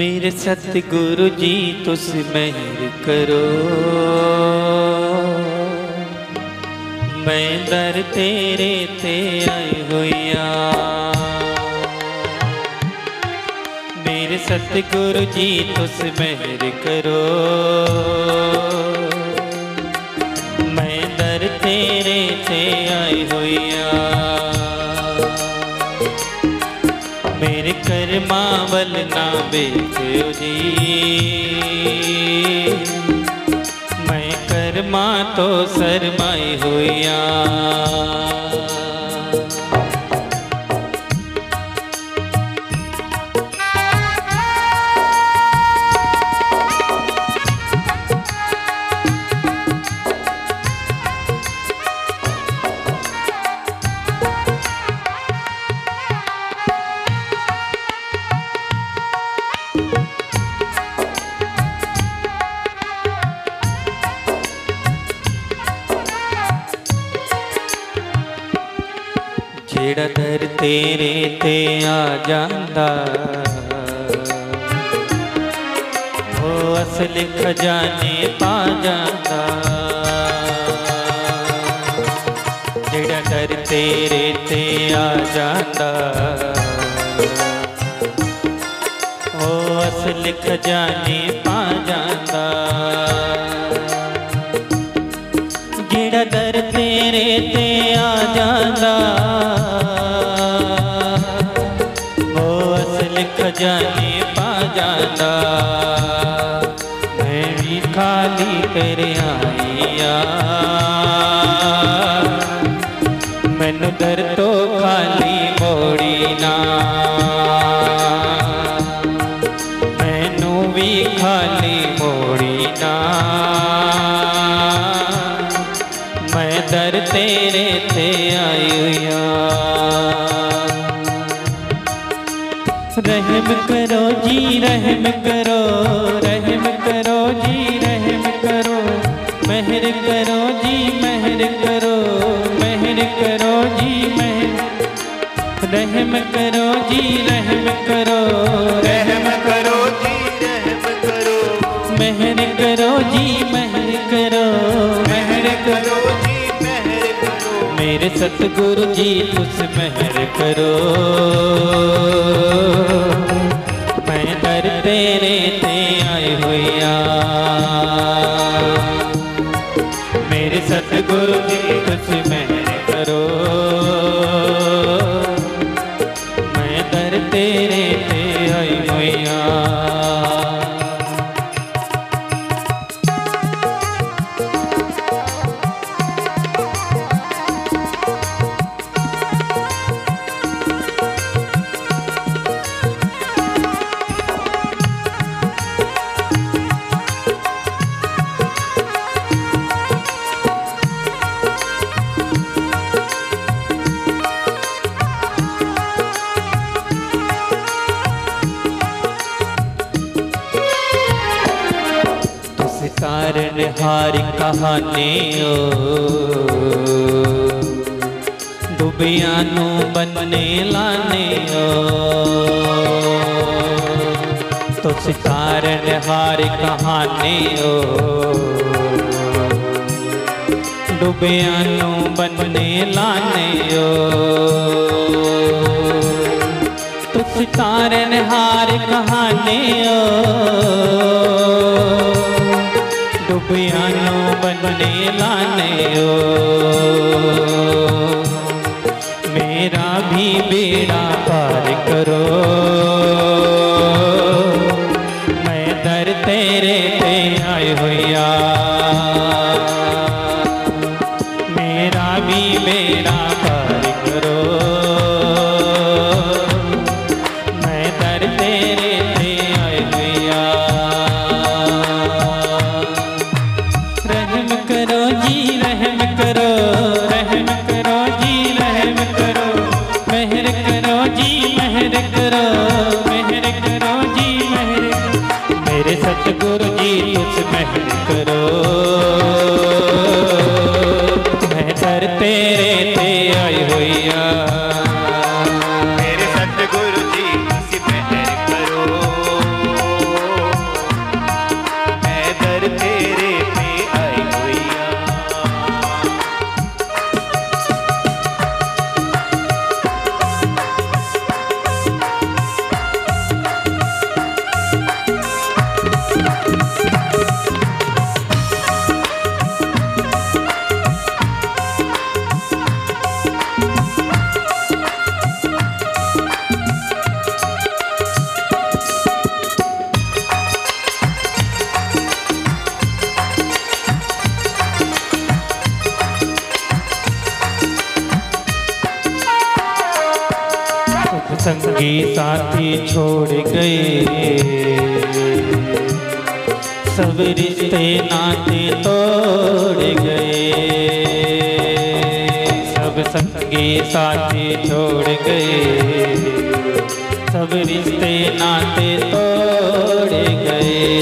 मेरे सतगुरु जी, तुस मेहर करो। मैं दर तेरे ते आई हुईया। मेरे सतगुरु जी, तुस मेहर करो। मैं दर तेरे ते आई हुईया। मेरे कर्मा वल ना बेचो जी। मैं कर्मा तो शरमाई हुईया ਜਿਹੜਾ ਦਰ ਤੇਰੇ ਤੇ ਆ ਜਾਂਦਾ ਉਹ ਅਸਲ ਖਜ਼ਾਨੇ ਪਾ ਜਾਂਦਾ ਜਿਹੜਾ ਦਰ ਤੇਰੇ ਤੇ ਆ ਜਾਂਦਾ ਉਹ ਅਸਲ ਖਜ਼ਾਨੇ ਪਾ ਜਾਂਦਾ ਜਿਹੜਾ ਦਰ ਤੇਰੇ ਤੇ ਆ ਜਾਂਦਾ जाने पा जाता। मैं भी खाली कर आया रहम करो, जी रहम करो रहम करो, जी रहम करो। मेहर करो, जी मेहर करो मेहर करो, जी मेहर। रहम करो, जी रहम सतगुरु जी, तुस मेहर करो। मैं दर तेरे ते आए हुआ मेरे सतगुरु जी, तुस मेहर कारण हार कहाने डुबिया नू बनने लाने तुस कारण हार कहाने डुबिया बनने लाने तुस कारण हार कहाने हो डुबिया नू बनने लाने ओ। मेरा भी बेड़ा पार करो। मैं दर तेरे पे आए हुआ कर संगी साथी छोड़ गए। सब रिश्ते नाते तोड़ गए। सब संगी साथी छोड़ गए। सब रिश्ते नाते तोड़ गए।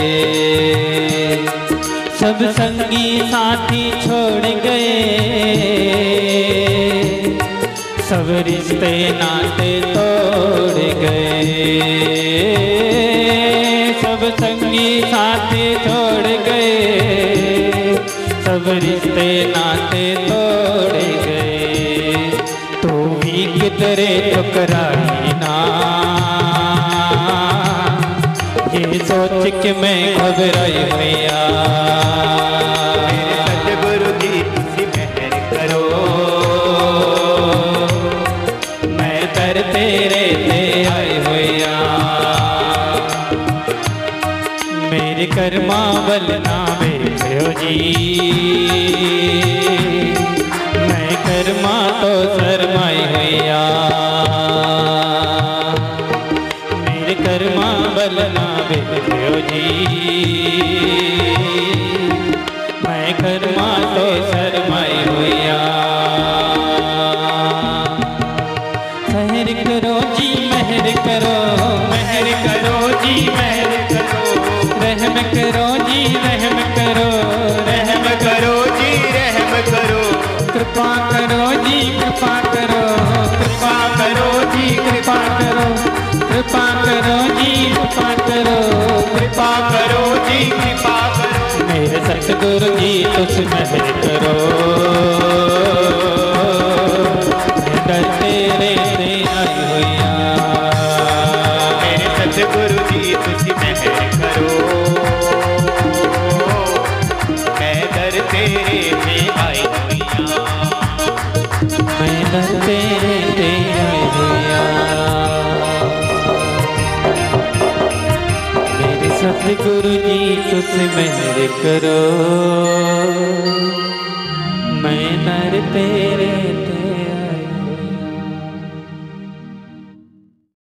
सब संगी साथी छोड़ गए। सब रिश्ते नाते तोड़ गए। सब संगी साथी छोड़ गए। सब रिश्ते नाते तोड़ गए। तू भी कितरे ठुकराई ना। ये सोच के मैं घबराई भैया कर्मा बलना बेचो जी। मैं कर्मा तो शरमाई होया मेरे कर्मा बलना बेचो जी। मैं कर्मा तो शरमाई होया महर करो जी, महर करो महर करो जी, महर करो, जी रहम करो रहम करो, जी रहम करो। कृपा करो, जी कृपा करो कृपा करो, जी कृपा करो। कृपा करो, जी कृपा करो कृपा करो, जी कृपा करो। मेरे सतगुरु जी, तुझ महर सतगुरु जी तुस मेहर करो। मैं नर तेरे